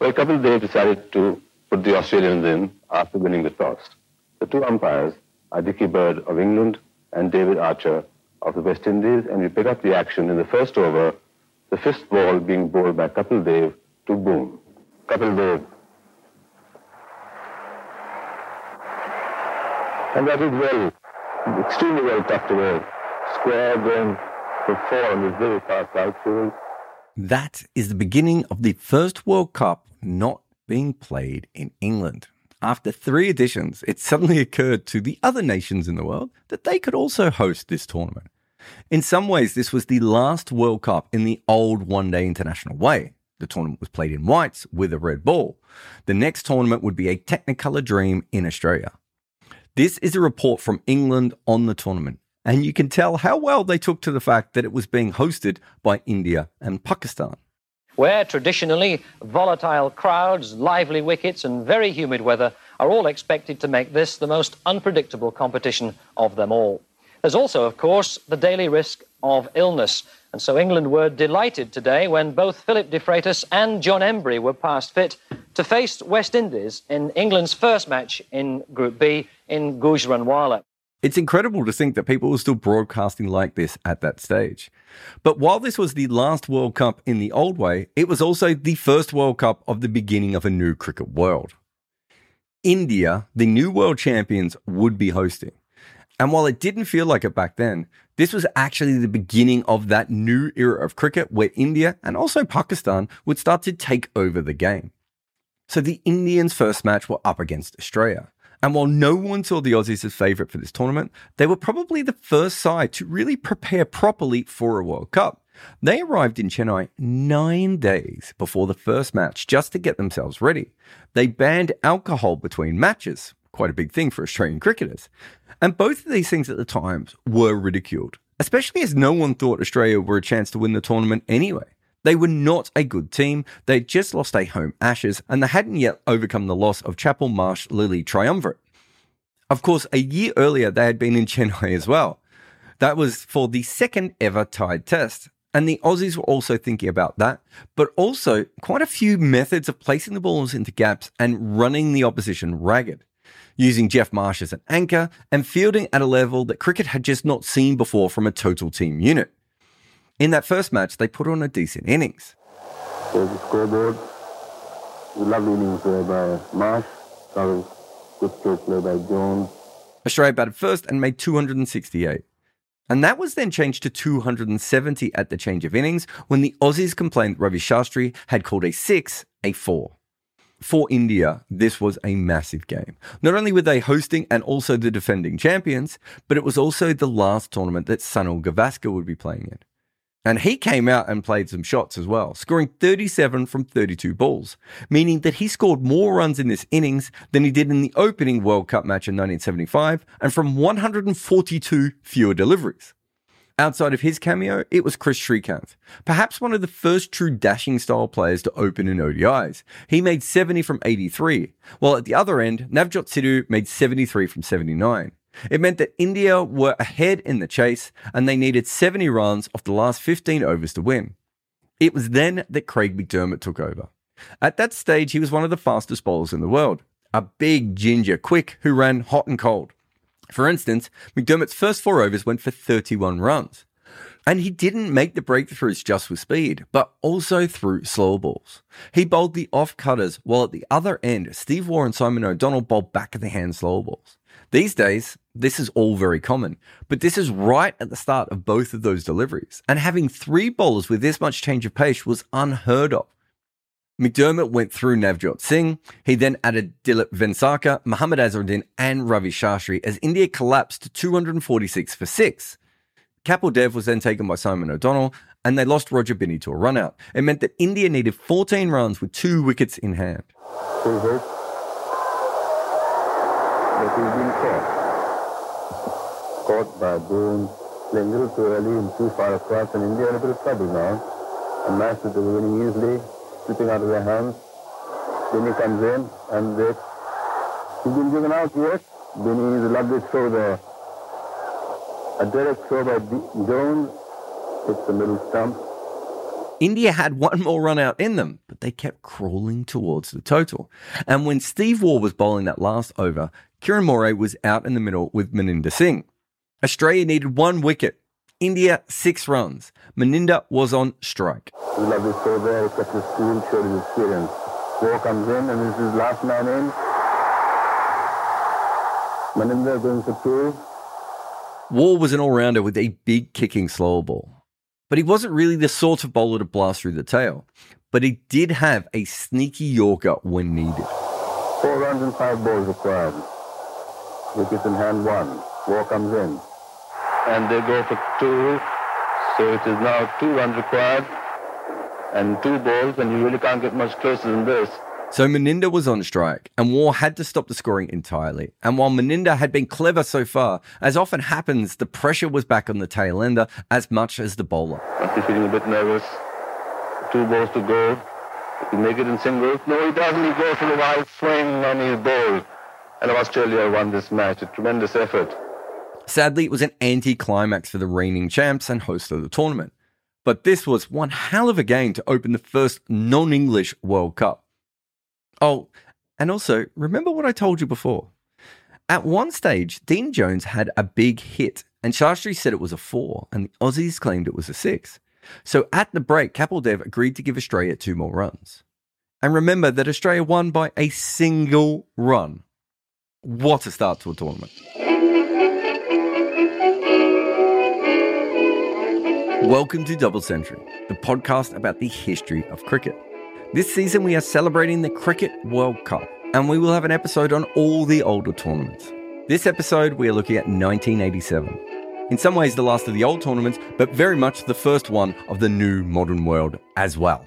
Well, Kapil Dev decided to put the Australians in after winning the toss. The two umpires are Dickie Bird of England and David Archer of the West Indies, and we pick up the action in the first over, the fifth ball being bowled by Kapil Dev to Boon. Kapil Dev. And that is well, extremely well tucked away. Square going for four on this very fast outfield. That is the beginning of the first World Cup not being played in England. After three editions, it suddenly occurred to the other nations in the world that they could also host this tournament. In some ways, this was the last World Cup in the old one day international way. The tournament was played in whites with a red ball. The next tournament would be a Technicolor dream in Australia. This is a report from England on the tournament, and you can tell how well they took to the fact that it was being hosted by India and Pakistan where traditionally volatile crowds, lively wickets, and very humid weather are all expected to make this the most unpredictable competition of them all. There's also, of course, the daily risk of illness. And so England were delighted today when both Philip de Freitas and John Emburey were passed fit to face West Indies in England's first match in Group B in Gujranwala. It's incredible to think that people were still broadcasting like this at that stage. But while this was the last World Cup in the old way, it was also the first World Cup of the beginning of a new cricket world. India, the new world champions, would be hosting. And while it didn't feel like it back then, this was actually the beginning of that new era of cricket where India and also Pakistan would start to take over the game. So the Indians' first match were up against Australia. And while no one saw the Aussies as favourite for this tournament, they were probably the first side to really prepare properly for a World Cup. They arrived in Chennai nine days before the first match just to get themselves ready. They banned alcohol between matches, quite a big thing for Australian cricketers. And both of these things at the times were ridiculed, especially as no one thought Australia were a chance to win the tournament anyway. They were not a good team. They just lost a home Ashes and they hadn't yet overcome the loss of Chappell Marsh Lillee triumvirate. Of course, a year earlier, they had been in Chennai as well. That was for the second ever tied test. And the Aussies were also thinking about that, but also quite a few methods of placing the balls into gaps and running the opposition ragged, using Geoff Marsh as an anchor and fielding at a level that cricket had just not seen before from a total team unit. In that first match, they put on a decent innings. There's the scoreboard. Lovely innings there by Marsh. Sorry, good stroke play by Jones. Australia batted first and made 268. And that was then changed to 270 at the change of innings when the Aussies complained Ravi Shastri had called a six a four. For India, this was a massive game. Not only were they hosting and also the defending champions, but it was also the last tournament that Sunil Gavaskar would be playing in. And he came out and played some shots as well, scoring 37 from 32 balls, meaning that he scored more runs in this innings than he did in the opening World Cup match in 1975 and from 142 fewer deliveries. Outside of his cameo, it was Kris Srikkanth, perhaps one of the first true dashing style players to open in ODIs. He made 70 from 83, while at the other end, Navjot Sidhu made 73 from 79. It meant that India were ahead in the chase and they needed 70 runs off the last 15 overs to win. It was then that Craig McDermott took over. At that stage, he was one of the fastest bowlers in the world, a big ginger, quick, who ran hot and cold. For instance, McDermott's first four overs went for 31 runs. And he didn't make the breakthroughs just with speed, but also through slower balls. He bowled the off cutters, while at the other end, Steve Waugh and Simon O'Donnell bowled back of the hand slower balls. These days, this is all very common, but this is right at the start of both of those deliveries. And having three bowlers with this much change of pace was unheard of. McDermott went through Navjot Singh. He then added Dilip Vengsarkar, Mohammad Azharuddin, and Ravi Shastri as India collapsed to 246 for six. Kapil Dev was then taken by Simon O'Donnell, and they lost Roger Binny to a run out. It meant that India needed 14 runs with two wickets in hand. Caught by a little too early and too far across, and India in a bit of trouble now. A match that winning easily, slipping out of their hands. Binny comes in, and they, he's been given out yet. Binny is a lovely throw there. A direct throw by D- Jones hits the middle stump. India had one more run out in them, but they kept crawling towards the total. And when Steve Waugh was bowling that last over, Kiran More was out in the middle with Maninder Singh. Australia needed one wicket. India, six runs. Maninder was on strike. He loved his throw there, he kept his cool, showed his experience. Waugh comes in, and this is his last man in. Maninder going for two. Waugh was an all rounder with a big kicking slower ball. But he wasn't really the sort of bowler to blast through the tail. But he did have a sneaky Yorker when needed. Four runs and five balls required. Wickets in hand one. Waugh comes in. And they go for two. So it is now two runs required and two balls, and you really can't get much closer than this. So Maninder was on strike, and Waugh had to stop the scoring entirely. And while Maninder had been clever so far, as often happens, the pressure was back on the tail ender as much as the bowler. Be feeling a bit nervous. Two balls to go. He make it in singles. No, he doesn't. He goes for the wide swing and he's bowled. And Australia won this match. A tremendous effort. Sadly, it was an anti-climax for the reigning champs and host of the tournament. But this was one hell of a game to open the first non-English World Cup. Oh, and also, remember what I told you before? At one stage, Dean Jones had a big hit, and Shastri said it was a four, and the Aussies claimed it was a six. So at the break, Kapil Dev agreed to give Australia two more runs. And remember that Australia won by a single run. What a start to a tournament. Welcome to Double Century, the podcast about the history of cricket. This season, we are celebrating the Cricket World Cup, and we will have an episode on all the older tournaments. This episode, we are looking at 1987. In some ways, the last of the old tournaments, but very much the first one of the new modern world as well.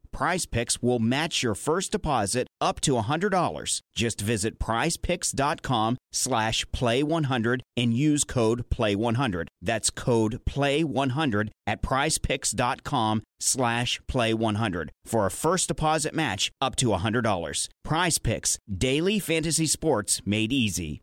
Prize Picks will match your first deposit up to $100. Just visit prizepicks.com slash play100 and use code play100. That's code play100 at prizepicks.com slash play100 for a first deposit match up to $100. Prize Picks, daily fantasy sports made easy.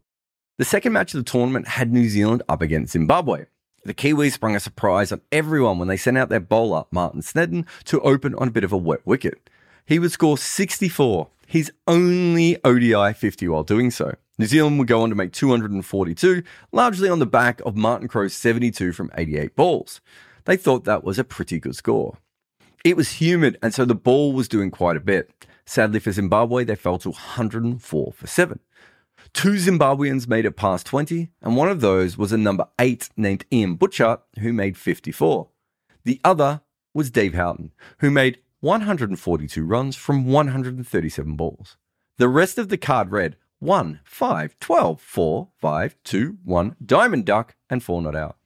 The second match of the tournament had New Zealand up against Zimbabwe. The Kiwis sprung a surprise on everyone when they sent out their bowler, Martin Snedden, to open on a bit of a wet wicket. He would score 64, his only ODI 50 while doing so. New Zealand would go on to make 242, largely on the back of Martin Crowe's 72 from 88 balls. They thought that was a pretty good score. It was humid, and so the ball was doing quite a bit. Sadly for Zimbabwe, they fell to 104 for 7. Two Zimbabweans made it past 20, and one of those was a number 8 named Ian Butchart, who made 54. The other was Dave Houghton, who made 142 runs from 137 balls. The rest of the card read 1, 5, 12, 4, 5, 2, 1, Diamond Duck, and 4 not out.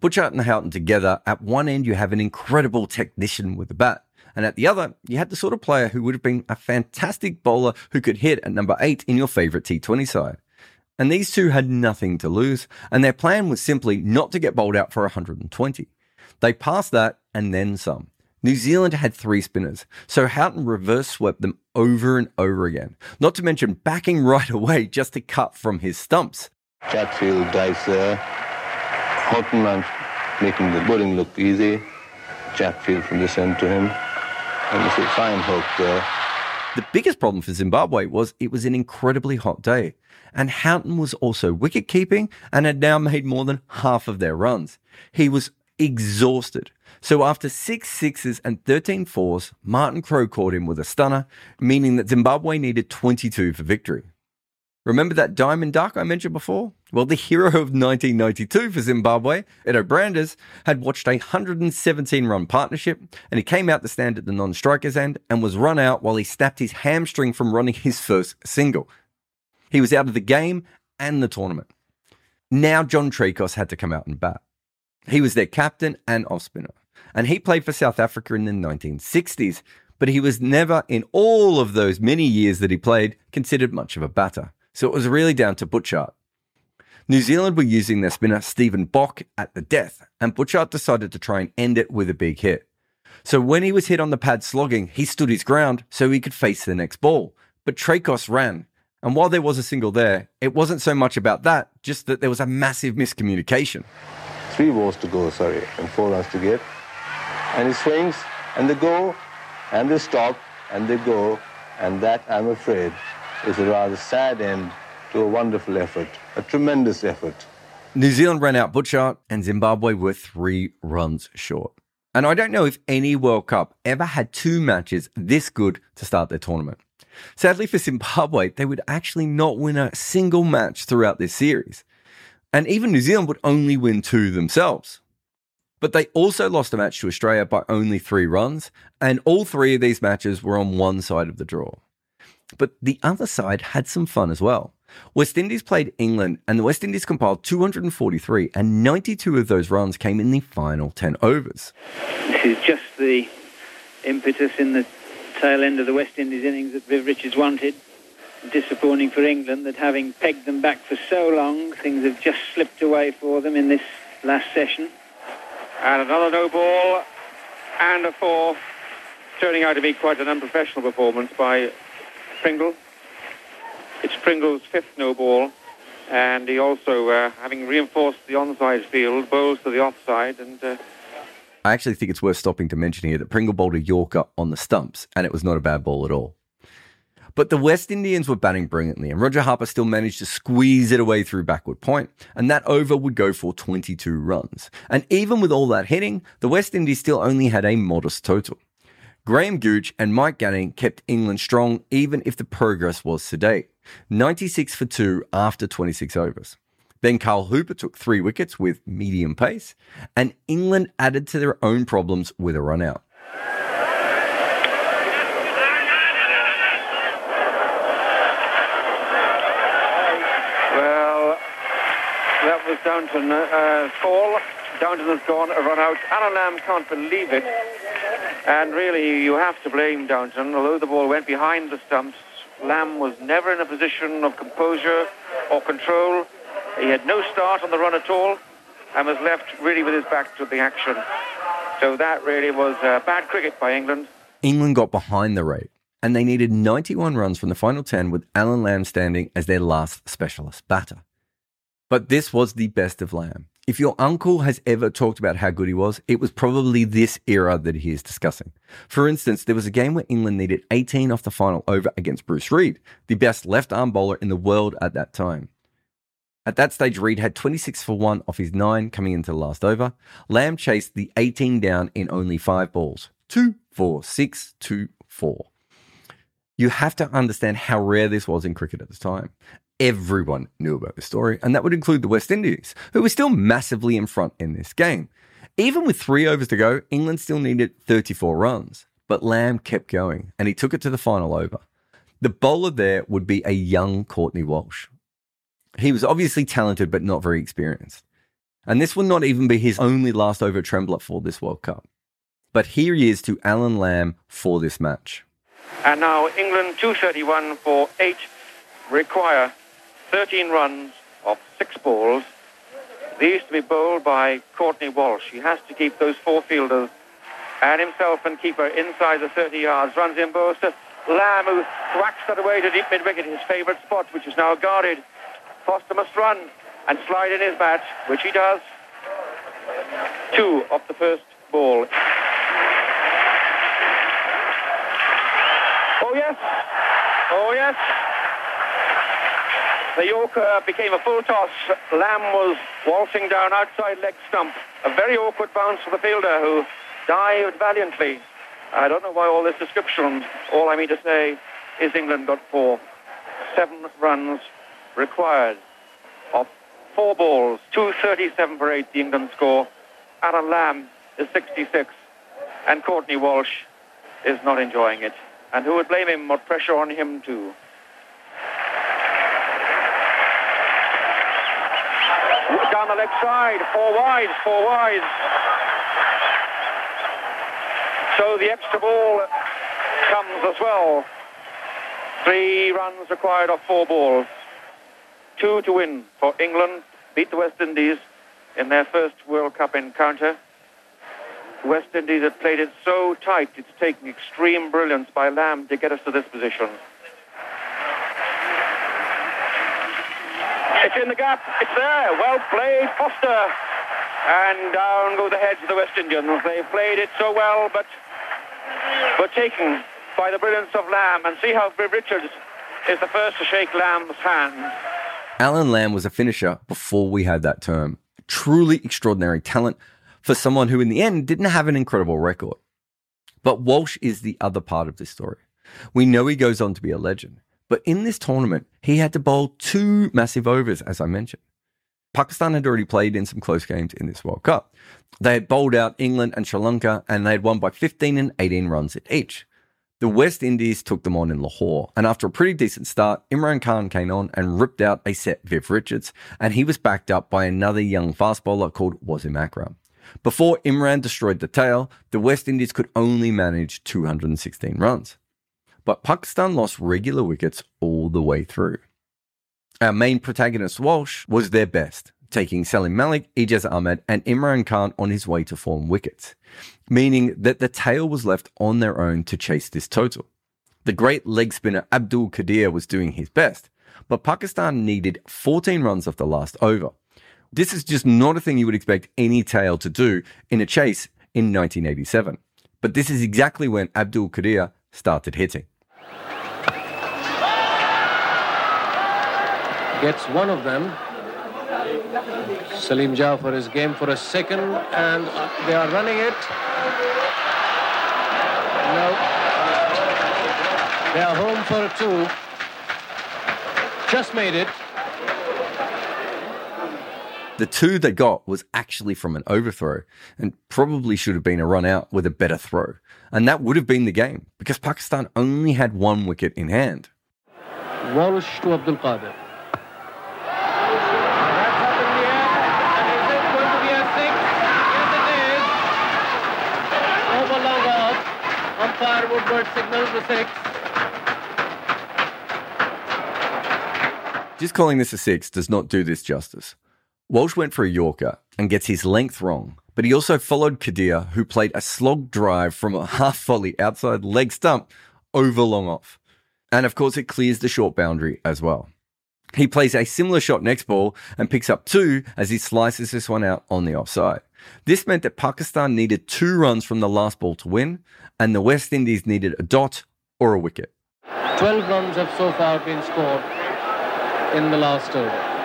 Butchart and Houghton together, at one end you have an incredible technician with a bat. And at the other, you had the sort of player who would have been a fantastic bowler who could hit at number eight in your favourite T20 side. And these two had nothing to lose, and their plan was simply not to get bowled out for 120. They passed that and then some. New Zealand had three spinners, so Houghton reverse swept them over and over again, not to mention backing right away just to cut from his stumps. Chatfield dives there. Houghton making the bowling look easy. Chatfield from this end to him. And see fine hook there. The biggest problem for Zimbabwe was it was an incredibly hot day, and Houghton was also wicket keeping and had now made more than half of their runs. He was exhausted. So after six sixes and 13 fours, Martin Crowe caught him with a stunner, meaning that Zimbabwe needed 22 for victory. Remember that diamond duck I mentioned before? Well, the hero of 1992 for Zimbabwe, Eddo Brandes, had watched a 117 run partnership and he came out to stand at the non striker's end and was run out while he snapped his hamstring from running his first single. He was out of the game and the tournament. Now John Traicos had to come out and bat. He was their captain and off spinner, and he played for South Africa in the 1960s, but he was never, in all of those many years that he played, considered much of a batter. So it was really down to Butchart. New Zealand were using their spinner Stephen Boock at the death, and Butchart decided to try and end it with a big hit. So when he was hit on the pad slogging, he stood his ground so he could face the next ball. But Traicos ran, and while there was a single there, it wasn't so much about that, just that there was a massive miscommunication. Three balls to go, sorry, and four runs to get. And he swings, and they go, and they stop, and they go, and that, I'm afraid, is a rather sad end to a wonderful effort, a tremendous effort. New Zealand ran out Butchart, and Zimbabwe were three runs short. And I don't know if any World Cup ever had two matches this good to start their tournament. Sadly for Zimbabwe, they would actually not win a single match throughout this series. And even New Zealand would only win two themselves. But they also lost a match to Australia by only three runs, and all three of these matches were on one side of the draw. But the other side had some fun as well. West Indies played England, and the West Indies compiled 243, and 92 of those runs came in the final 10 overs. This is just the impetus in the tail end of the West Indies innings that Viv Richards wanted. Disappointing for England that having pegged them back for so long, things have just slipped away for them in this last session. And another no ball and a four, turning out to be quite an unprofessional performance by Pringle. It's Pringle's fifth no ball, and he also, uh, having reinforced the onside field, bowls to the offside and. Uh, I actually think it's worth stopping to mention here that Pringle bowled a Yorker on the stumps, and it was not a bad ball at all. But the West Indians were batting brilliantly, and Roger Harper still managed to squeeze it away through backward point, and that over would go for 22 runs. And even with all that hitting, the West Indies still only had a modest total. Graham Gooch and Mike Gatting kept England strong, even if the progress was sedate 96 for 2 after 26 overs. Then Carl Hooper took three wickets with medium pace, and England added to their own problems with a run out. Well, that was Downton uh, fall. Downton has gone, a run out. Allan Lamb can't believe it. And really, you have to blame Downton. Although the ball went behind the stumps, Lamb was never in a position of composure or control. He had no start on the run at all and was left really with his back to the action. So that really was uh, bad cricket by England. England got behind the rate, and they needed 91 runs from the final 10 with Allan Lamb standing as their last specialist batter. But this was the best of Lamb. If your uncle has ever talked about how good he was, it was probably this era that he is discussing. For instance, there was a game where England needed 18 off the final over against Bruce Reid, the best left arm bowler in the world at that time. At that stage, Reid had 26 for 1 off his 9 coming into the last over. Lamb chased the 18 down in only 5 balls 2, 4, 6, 2, 4. You have to understand how rare this was in cricket at the time. Everyone knew about the story, and that would include the West Indies, who were still massively in front in this game. Even with three overs to go, England still needed 34 runs, but Lamb kept going, and he took it to the final over. The bowler there would be a young Courtney Walsh, he was obviously talented, but not very experienced. And this will not even be his only last over trembler for this World Cup. But here he is to Allan Lamb for this match. And now England 231 for 8 require 13 runs off 6 balls. These to be bowled by Courtney Walsh. He has to keep those four fielders and himself and keeper inside the 30 yards. Runs in to Lamb, who whacks that away to deep mid-wicket, his favourite spot, which is now guarded Foster must run and slide in his bat, which he does. Two of the first ball. Oh, yes. Oh, yes. The Yorker uh, became a full toss. Lamb was waltzing down outside leg stump. A very awkward bounce for the fielder who dived valiantly. I don't know why all this description. All I mean to say is England got four. Seven runs required of four balls, 237 for eight, the England score. Allan Lamb is 66, and Courtney Walsh is not enjoying it. And who would blame him or pressure on him too? Down the left side, four wide, four wide. So the extra ball comes as well. Three runs required of four balls. Two to win for England, beat the West Indies in their first World Cup encounter. West Indies had played it so tight, it's taken extreme brilliance by Lamb to get us to this position. It's in the gap. It's there. Well played, Foster. And down go the heads of the West Indians. They played it so well, but were taken by the brilliance of Lamb. And see how Richards is the first to shake Lamb's hand. Allan Lamb was a finisher before we had that term. Truly extraordinary talent for someone who, in the end, didn't have an incredible record. But Walsh is the other part of this story. We know he goes on to be a legend, but in this tournament, he had to bowl two massive overs, as I mentioned. Pakistan had already played in some close games in this World Cup. They had bowled out England and Sri Lanka, and they had won by 15 and 18 runs at each. The West Indies took them on in Lahore, and after a pretty decent start, Imran Khan came on and ripped out a set Viv Richards, and he was backed up by another young fast bowler called Wasim Akram. Before Imran destroyed the tail, the West Indies could only manage 216 runs. But Pakistan lost regular wickets all the way through. Our main protagonist, Walsh, was their best, taking Salim Malik, Ijaz Ahmed, and Imran Khan on his way to form wickets, meaning that the tail was left on their own to chase this total. The great leg spinner Abdul Qadir was doing his best, but Pakistan needed 14 runs off the last over. This is just not a thing you would expect any tail to do in a chase in 1987. But this is exactly when Abdul Qadir started hitting. Gets one of them. Saleem Jaffar is game for a second and uh, they are running it. No. They are home for a two. Just made it. The two they got was actually from an overthrow and probably should have been a run out with a better throw. And that would have been the game because Pakistan only had one wicket in hand. Walsh to Abdul Qadir. Woodward signals the six. Just calling this a six does not do this justice. Walsh went for a Yorker and gets his length wrong, but he also followed Qadir, who played a slog drive from a half volley outside leg stump over long off. And of course, it clears the short boundary as well. He plays a similar shot next ball and picks up two as he slices this one out on the offside. This meant that Pakistan needed two runs from the last ball to win, and the West Indies needed a dot or a wicket. 12 runs have so far been scored in the last over.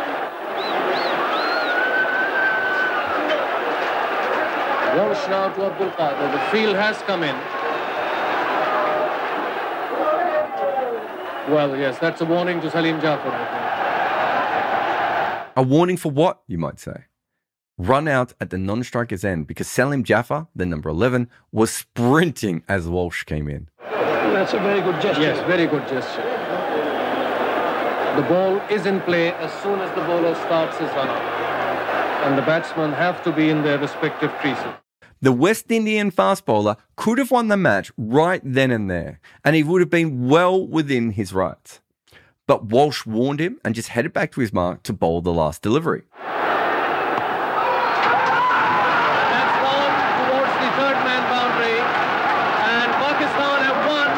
Walsh now to Abdul Qadir. The field has come in. Well, yes, that's a warning to Saleem Jaffar, I think. A warning for what, you might say? Run out at the non striker's end because Saleem Jaffar, the number 11, was sprinting as Walsh came in. That's a very good gesture. Yes, very good gesture. The ball is in play as soon as the bowler starts his run out. And the batsmen have to be in their respective creases. The West Indian fast bowler could have won the match right then and there, and he would have been well within his rights. But Walsh warned him and just headed back to his mark to bowl the last delivery. That's gone towards the third man boundary. And Pakistan have won.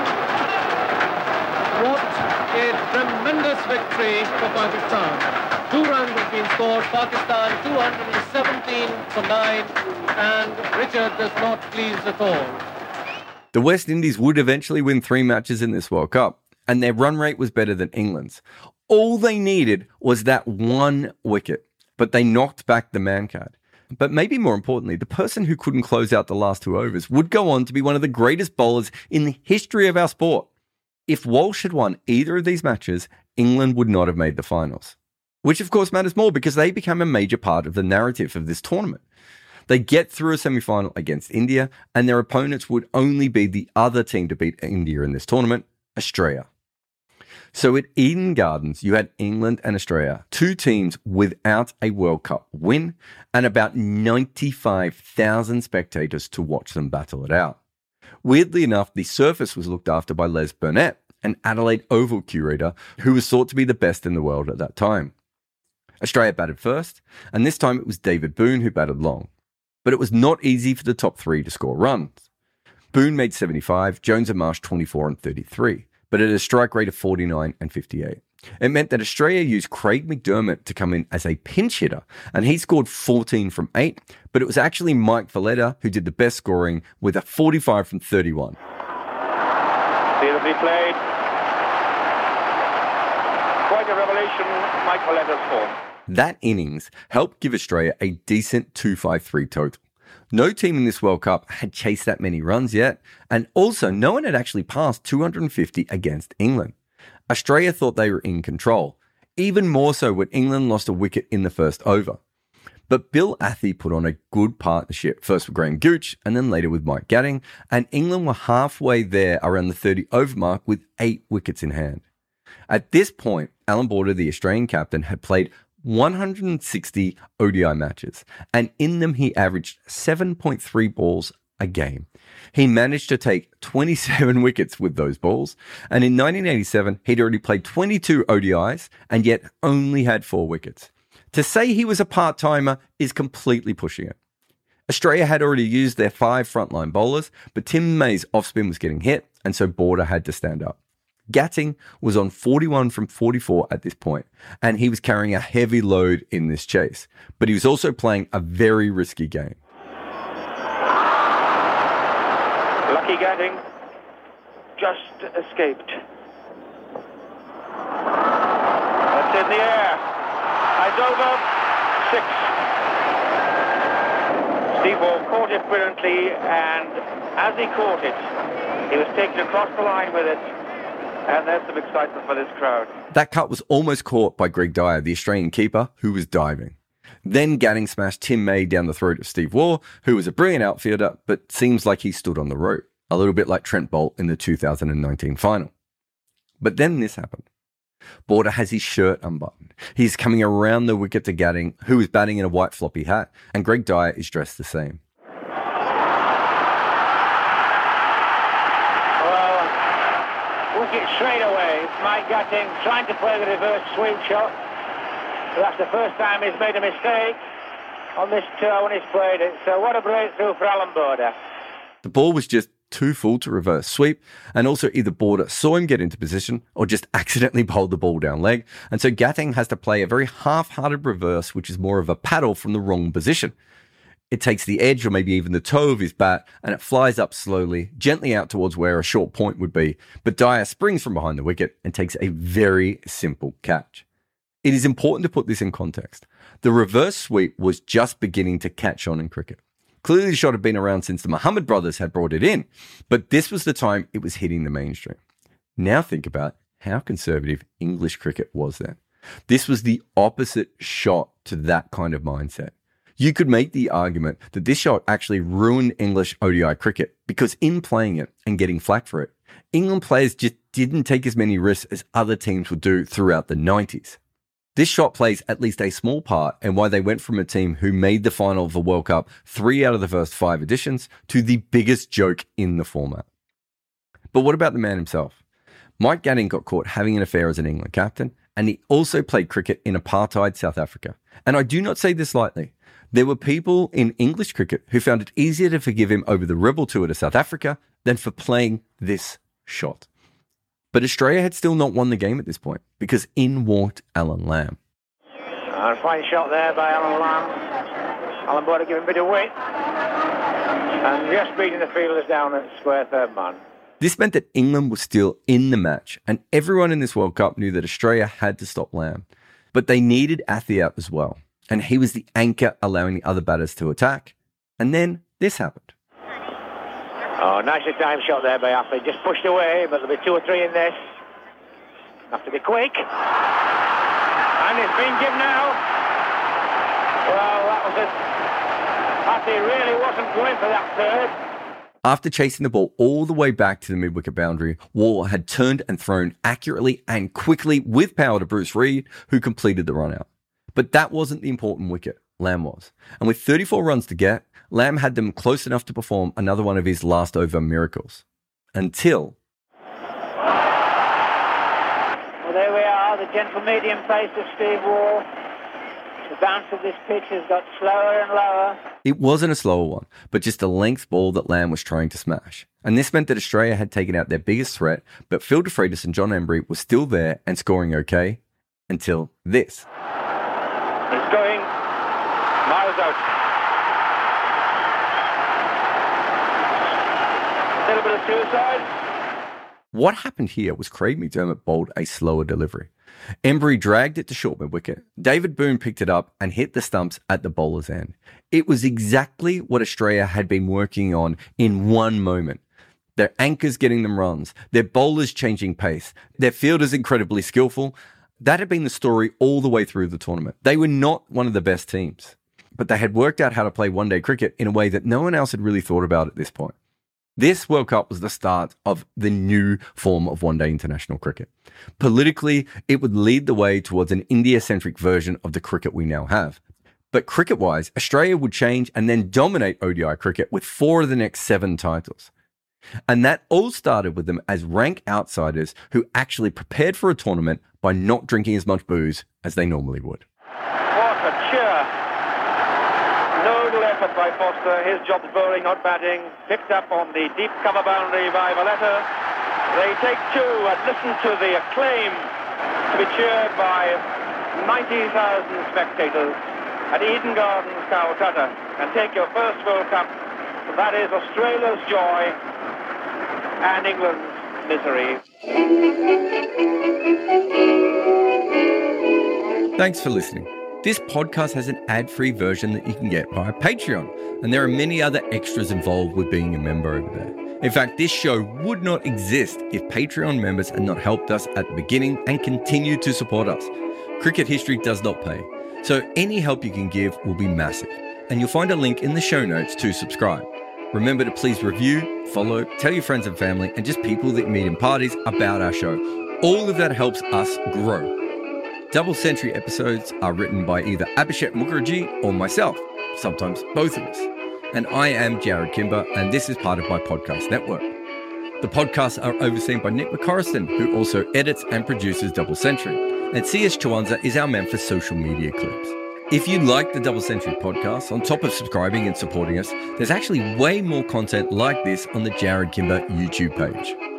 What a tremendous for Pakistan. Two runs have been scored. Pakistan 217 for nine. And Richard does not please at all. The West Indies would eventually win three matches in this World Cup, and their run rate was better than England's. All they needed was that one wicket, but they knocked back the man card. But maybe more importantly, the person who couldn't close out the last two overs would go on to be one of the greatest bowlers in the history of our sport. If Walsh had won either of these matches, England would not have made the finals. which of course matters more because they become a major part of the narrative of this tournament. They get through a semi final against India, and their opponents would only be the other team to beat India in this tournament, Australia. So at Eden Gardens, you had England and Australia, two teams without a World Cup win, and about 95,000 spectators to watch them battle it out. Weirdly enough, the surface was looked after by Les Burdett, an Adelaide Oval curator who was thought to be the best in the world at that time. Australia batted first, and this time it was David Boon who batted long. But it was not easy for the top three to score runs. Boon made 75, Jones and Marsh 24 and 33, but at a strike rate of 49 and 58. It meant that Australia used Craig McDermott to come in as a pinch hitter, and he scored 14 from 8, but it was actually Mike Veletta who did the best scoring with a 45 from 31. Beautifully played. Quite a revelation, form. That innings helped give Australia a decent 253 total. No team in this World Cup had chased that many runs yet, and also no one had actually passed 250 against England. Australia thought they were in control, even more so when England lost a wicket in the first over. But Bill Athey put on a good partnership, first with Graham Gooch and then later with Mike Gatting, and England were halfway there around the 30 over mark with eight wickets in hand. At this point, Allan Border, the Australian captain, had played 160 ODI matches, and in them he averaged 7.3 balls a game. He managed to take 27 wickets with those balls, and in 1987 he'd already played 22 ODIs and yet only had four wickets. To say he was a part timer is completely pushing it. Australia had already used their five frontline bowlers, but Tim May's off spin was getting hit, and so Border had to stand up. Gatting was on 41 from 44 at this point, and he was carrying a heavy load in this chase, but he was also playing a very risky game. Lucky Gatting just escaped. That's in the air. Over. Six. Steve Waugh caught it brilliantly, and as he caught it, he was taken across the line with it. And there's some excitement for this crowd. That cut was almost caught by Greg Dyer, the Australian keeper, who was diving. Then Gatting smashed Tim May down the throat of Steve Waugh, who was a brilliant outfielder, but seems like he stood on the rope, a little bit like Trent Boult in the 2019 final. But then this happened. Border has his shirt unbuttoned. He's coming around the wicket to Gatting, who is batting in a white floppy hat, and Greg Dyer is dressed the same. Wicket straight away. Mike Gatting trying to play the reverse sweep shot. But that's the first time he's made a mistake on this tour when he's played it. So what a breakthrough for Allan Border. The ball was just too full to reverse sweep, and also either Border saw him get into position or just accidentally bowled the ball down leg. And so Gatting has to play a very half hearted reverse, which is more of a paddle from the wrong position. It takes the edge or maybe even the toe of his bat and it flies up slowly, gently out towards where a short point would be. But Dyer springs from behind the wicket and takes a very simple catch. It is important to put this in context. The reverse sweep was just beginning to catch on in cricket. Clearly, the shot had been around since the Muhammad brothers had brought it in, but this was the time it was hitting the mainstream. Now think about how conservative English cricket was then. This was the opposite shot to that kind of mindset. You could make the argument that this shot actually ruined English ODI cricket because in playing it and getting flack for it, England players just didn't take as many risks as other teams would do throughout the 90s. This shot plays at least a small part in why they went from a team who made the final of the World Cup three out of the first five editions to the biggest joke in the format. But what about the man himself? Mike Gatting got caught having an affair as an England captain, and he also played cricket in apartheid South Africa. And I do not say this lightly. There were people in English cricket who found it easier to forgive him over the rebel tour to South Africa than for playing this shot. But Australia had still not won the game at this point because in walked Allan Lamb. A fine shot there by Allan Lamb. Allan Border giving a bit of weight. And just beating the fielders down at square third man. This meant that England was still in the match, and everyone in this World Cup knew that Australia had to stop Lamb. But they needed Athey out as well, and he was the anchor allowing the other batters to attack. And then this happened. Oh, nicely timed shot there by Athey. Just pushed away, but there'll be two or three in this. Have to be quick. And it's been given out. Well, that was it. Athey really wasn't going for that third. After chasing the ball all the way back to the mid wicket boundary, Waugh had turned and thrown accurately and quickly with power to Bruce Reid, who completed the run out. But that wasn't the important wicket. Lamb was. And with 34 runs to get, Lamb had them close enough to perform another one of his last over miracles. Until. Well, there we are, the gentle medium pace of Steve Waugh. The bounce of this pitch has got slower and lower. It wasn't a slower one, but just a length ball that Lamb was trying to smash. And this meant that Australia had taken out their biggest threat, but Phil DeFreitas and John Emburey were still there and scoring okay until this. It's going miles out. A little bit of suicide. What happened here was Craig McDermott bowled a slower delivery. Emburey dragged it to short mid wicket. David Boon picked it up and hit the stumps at the bowler's end. It was exactly what Australia had been working on in one moment. Their anchors getting them runs, their bowlers changing pace, their fielders incredibly skillful. That had been the story all the way through the tournament. They were not one of the best teams, but they had worked out how to play one day cricket in a way that no one else had really thought about at this point. This World Cup was the start of the new form of one day international cricket. Politically, it would lead the way towards an India centric version of the cricket we now have. But cricket wise, Australia would change and then dominate ODI cricket with four of the next seven titles. And that all started with them as rank outsiders who actually prepared for a tournament by not drinking as much booze as they normally would. What a cheer. By Foster. His job's bowling, not batting. Picked up on the deep cover boundary by Veletta. They take two and listen to the acclaim to be cheered by 90,000 spectators at Eden Gardens, Calcutta. And take your first World Cup. That is Australia's joy and England's misery. Thanks for listening. This podcast has an ad free version that you can get via Patreon, and there are many other extras involved with being a member over there. In fact, this show would not exist if Patreon members had not helped us at the beginning and continue to support us. Cricket history does not pay, so any help you can give will be massive, and you'll find a link in the show notes to subscribe. Remember to please review, follow, tell your friends and family, and just people that you meet in parties about our show. All of that helps us grow. Double Century episodes are written by either Abhishek Mukherjee or myself, sometimes both of us. And I am Jarrod Kimber, and this is part of my podcast network. The podcasts are overseen by Nick McCorriston, who also edits and produces Double Century. And CS Chwanza is our man for social media clips. If you like the Double Century podcast, on top of subscribing and supporting us, there's actually way more content like this on the Jarrod Kimber YouTube page.